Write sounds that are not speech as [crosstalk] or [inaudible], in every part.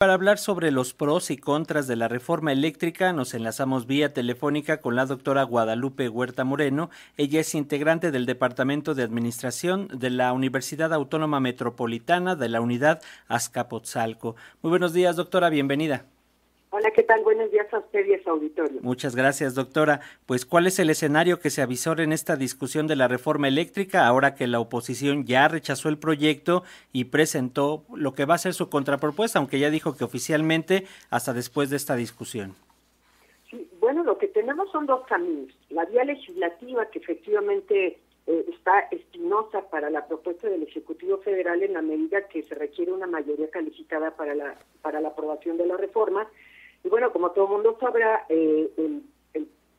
Para hablar sobre los pros y contras de la reforma eléctrica, nos enlazamos vía telefónica con la doctora Guadalupe Huerta Moreno. Ella es integrante del Departamento de Administración de la Universidad Autónoma Metropolitana de la Unidad Azcapotzalco. Muy buenos días, doctora, bienvenida. Hola, ¿qué tal? Buenos días a usted y a su auditorio. Muchas gracias, doctora. Pues, ¿cuál es el escenario que se avisó en esta discusión de la reforma eléctrica ahora que la oposición ya rechazó el proyecto y presentó lo que va a ser su contrapropuesta, aunque ya dijo que oficialmente hasta después de esta discusión? Sí, bueno, lo que tenemos son dos caminos. La vía legislativa, que efectivamente eh, está espinosa para la propuesta del Ejecutivo Federal en la medida que se requiere una mayoría calificada para la, para la aprobación de la reforma, y bueno, como todo mundo sabrá, eh, el,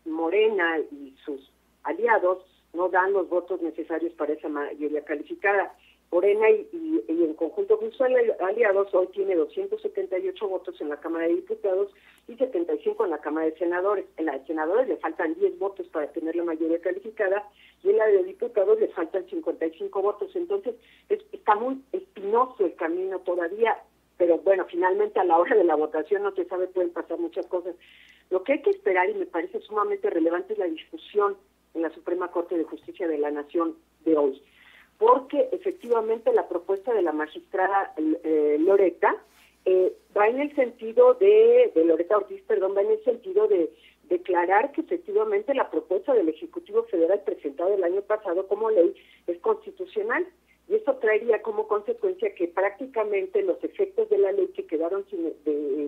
Morena y sus aliados no dan los votos necesarios para esa mayoría calificada. Morena y, en conjunto con sus aliados hoy tiene 278 votos en la Cámara de Diputados y 75 en la Cámara de Senadores. En la de Senadores le faltan 10 votos para tener la mayoría calificada y en la de Diputados le faltan 55 votos. Entonces está muy espinoso el camino todavía pero bueno, finalmente a la hora de la votación no se sabe, pueden pasar muchas cosas. Lo que hay que esperar y me parece sumamente relevante es la discusión en la Suprema Corte de Justicia de la Nación de hoy, porque efectivamente la propuesta de la magistrada eh, Loreta eh, va en el sentido de, de Loreta Ortiz, perdón, va en el sentido de declarar que efectivamente la propuesta del Ejecutivo Federal presentada el año pasado como ley es constitucional y eso traería como consecuencia que prácticamente los efectos de la ley que quedaron sin,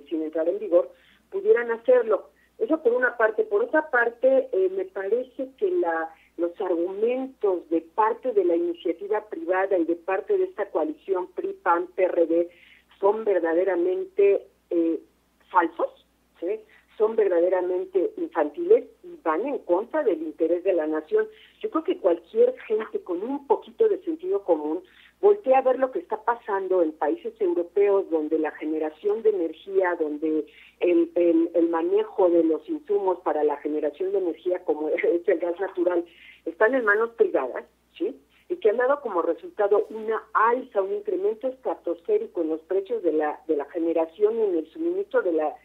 sin entrar en vigor pudieran hacerlo. Eso por una parte. Por otra parte, eh, me parece que la, los argumentos de parte de la iniciativa privada y de parte de esta coalición PRI-PAN-PRD son verdaderamente eh, falsos, ¿sí? Infantiles y van en contra del interés de la nación. Yo creo que cualquier gente con un poquito de sentido común voltea a ver lo que está pasando en países europeos donde la generación de energía, donde el, manejo de los insumos para la generación de energía, como [laughs] es el gas natural, están en manos privadas, ¿sí? y que han dado como resultado una alza, un incremento estratosférico en los precios de la, de la generación y en el suministro de la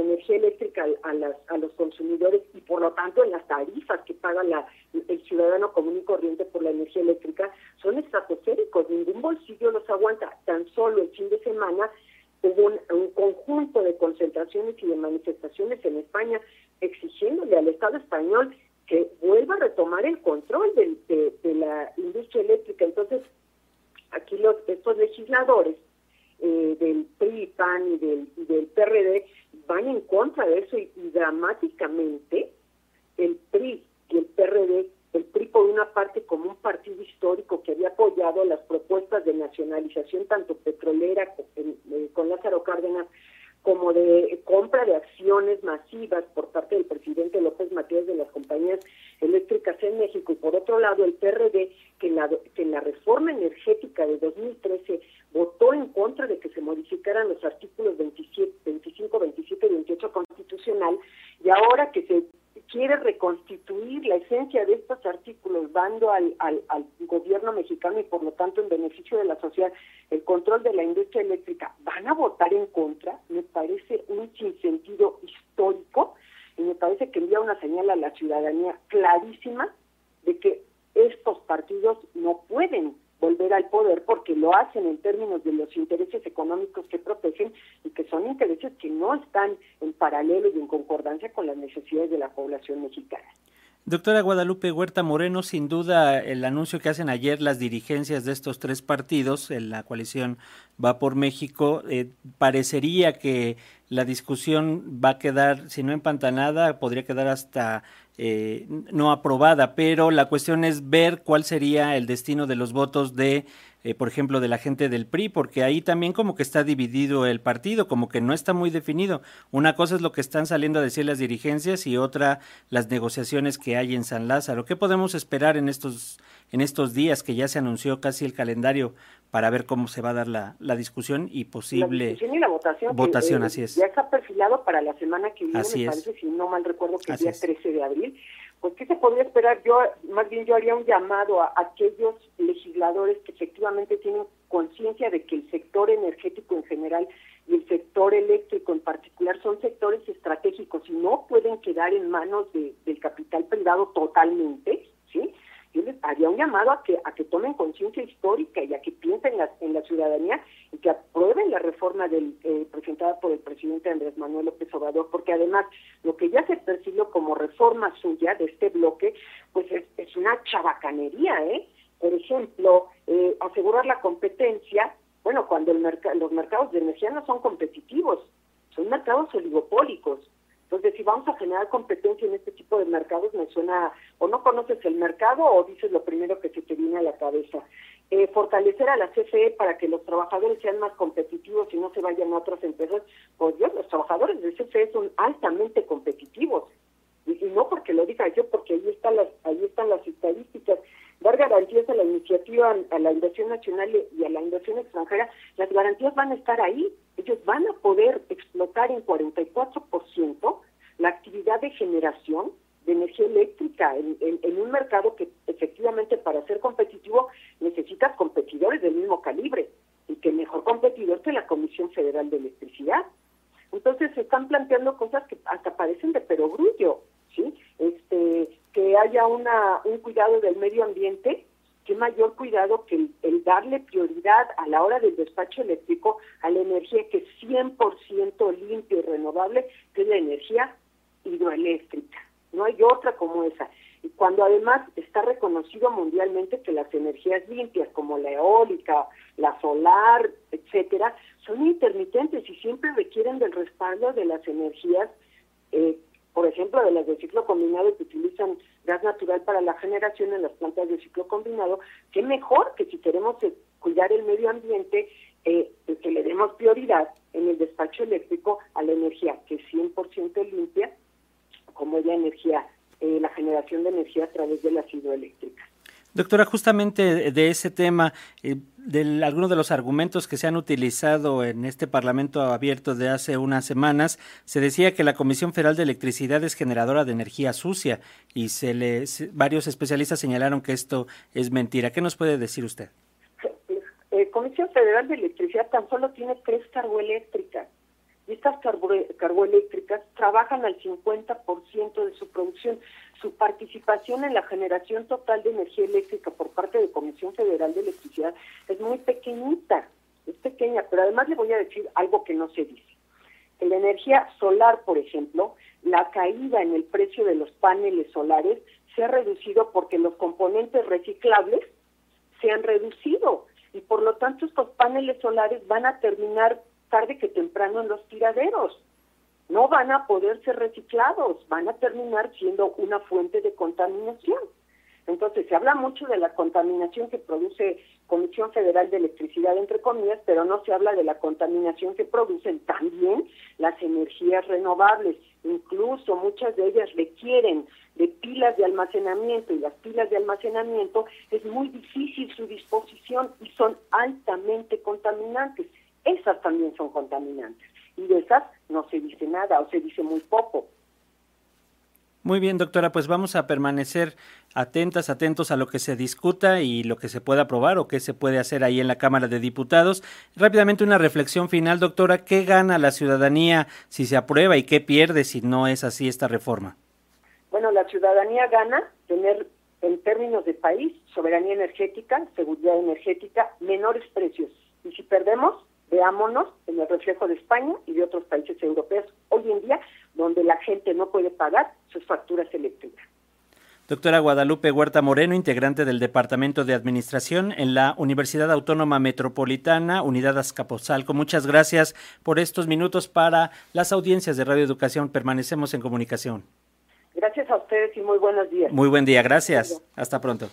energía eléctrica a, las, a los consumidores y por lo tanto en las tarifas que paga la, el ciudadano común y corriente por la energía eléctrica son estratosféricos, ningún bolsillo los aguanta. Tan solo el fin de semana hubo un, conjunto de concentraciones y de manifestaciones en España exigiéndole al Estado español que vuelva a retomar el control de, de, la industria eléctrica. Entonces, aquí los, estos legisladores eh, del PRI, PAN y del, y del PRD van en contra de eso y, dramáticamente el PRI y el PRD, el PRI por una parte como un partido histórico que había apoyado las propuestas de nacionalización tanto petrolera eh, con Lázaro Cárdenas como de compra de acciones masivas por parte del presidente López Mateos de las compañías eléctricas en México y por otro lado el PRD que en la, que en la reforma energética de 2013 votó en contra de que se modificaran los artículos 27, 25, 27 y 28 constitucional y ahora que se quiere reconstituir la esencia de estos artículos dando al, al, al, gobierno mexicano y por lo tanto en beneficio de la sociedad el control de la industria eléctrica, van a votar en contra, me parece un sinsentido histórico y me parece que envía una señal a la ciudadanía clarísima de que estos partidos no pueden volver al poder porque lo hacen en términos de los intereses económicos que protegen y que son intereses que no están en paralelo y en concordancia con las necesidades de la población mexicana. Doctora Guadalupe Huerta Moreno, sin duda el anuncio que hacen ayer las dirigencias de estos tres partidos, en la coalición Va por México, eh, parecería que la discusión va a quedar, si no empantanada, podría quedar hasta eh, no aprobada, pero la cuestión es ver cuál sería el destino de los votos de eh, por ejemplo, de la gente del PRI, porque ahí también como que está dividido el partido, como que no está muy definido. Una cosa es lo que están saliendo a decir las dirigencias y otra las negociaciones que hay en San Lázaro. ¿Qué podemos esperar en estos, en estos días que ya se anunció casi el calendario para ver cómo se va a dar la, la discusión y posible la discusión y la votación, votación así es. ya está perfilado para la semana que viene, me parece, si no mal recuerdo, que el día 13 de abril pues ¿qué se podría esperar? Yo, más bien yo haría un llamado a aquellos legisladores que efectivamente tienen conciencia de que el sector energético en general y el sector eléctrico en particular son sectores estratégicos y no pueden quedar en manos de, del capital privado totalmente. Yo haría un llamado a que a que tomen conciencia histórica y a que piensen en la, ciudadanía y que aprueben la reforma del, eh, presentada por el presidente Andrés Manuel López Obrador, porque además lo que ya se percibió como reforma suya de este bloque, pues es, es una chabacanería, ¿eh? Por ejemplo, eh, asegurar la competencia, bueno, cuando el los mercados de energía no son competitivos, son mercados oligopólicos. Entonces, si vamos a generar competencia en este tipo de mercados, me suena, o no conoces el mercado o dices lo primero que se te viene a la cabeza. Eh, fortalecer a la CFE para que los trabajadores sean más competitivos y no se vayan a otras empresas. Pues Dios, los trabajadores de CFE son altamente competitivos. Y, y no porque lo diga yo, porque ahí están las, ahí están las estadísticas dar garantías a la iniciativa, a la inversión nacional y a la inversión extranjera, las garantías van a estar ahí. Ellos van a poder explotar en 44% actividad de generación de energía eléctrica en, en, un mercado que efectivamente para ser competitivo necesitas competidores del mismo calibre y que mejor competidor que la Comisión Federal de Electricidad. Entonces se están planteando cosas que hasta parecen de perogrullo, ¿sí? Este, que haya una, un cuidado del medio ambiente, qué mayor cuidado que el, darle prioridad a la hora del despacho eléctrico a la energía que es 100% limpia y renovable, que es la energía hidroeléctrica. No hay otra como esa. Y cuando además está reconocido mundialmente que las energías limpias, como la eólica, la solar, etcétera, son intermitentes y siempre requieren del respaldo de las energías eh, por ejemplo, de las de ciclo combinado que utilizan gas natural para la generación en las plantas de ciclo combinado, qué mejor que si queremos eh, cuidar el medio ambiente, eh, que le demos prioridad en el despacho eléctrico a la energía que es 100% limpia, como la energía, eh, la generación de energía a través de las hidroeléctricas. Doctora, justamente de ese tema, eh, de algunos de los argumentos que se han utilizado en este Parlamento abierto de hace unas semanas, se decía que la Comisión Federal de Electricidad es generadora de energía sucia y se le, varios especialistas señalaron que esto es mentira. ¿Qué nos puede decir usted? Eh, Comisión Federal de Electricidad tan solo tiene tres carboeléctricas y estas carboeléctricas trabajan al 50% de su producción. Su participación en la generación total de energía eléctrica por parte de Comisión Federal de Electricidad es muy pequeñita, es pequeña, pero además le voy a decir algo que no se dice. En la energía solar, por ejemplo, la caída en el precio de los paneles solares se ha reducido porque los componentes reciclables se han reducido y por lo tanto estos paneles solares van a terminar tarde que temprano en los tiraderos. No van a poder ser reciclados, van a terminar siendo una fuente de contaminación. Entonces, se habla mucho de la contaminación que produce Comisión Federal de Electricidad, entre comillas, pero no se habla de la contaminación que producen también las energías renovables. Incluso muchas de ellas requieren de pilas de almacenamiento y las pilas de almacenamiento es muy difícil su disposición y son altamente contaminantes esas también son contaminantes. Y de esas no se dice nada o se dice muy poco. Muy bien, doctora, pues vamos a permanecer atentas, atentos a lo que se discuta y lo que se pueda aprobar o qué se puede hacer ahí en la Cámara de Diputados. Rápidamente una reflexión final, doctora, ¿qué gana la ciudadanía si se aprueba y qué pierde si no es así esta reforma? Bueno, la ciudadanía gana tener en términos de país soberanía energética, seguridad energética, menores precios. Y si perdemos, Veámonos en el reflejo de España y de otros países europeos hoy en día, donde la gente no puede pagar sus facturas eléctricas. Doctora Guadalupe Huerta Moreno, integrante del Departamento de Administración en la Universidad Autónoma Metropolitana, Unidad Azcapotzalco. Muchas gracias por estos minutos para las audiencias de Radio Educación. Permanecemos en comunicación. Gracias a ustedes y muy buenos días. Muy buen día, gracias. Hasta pronto.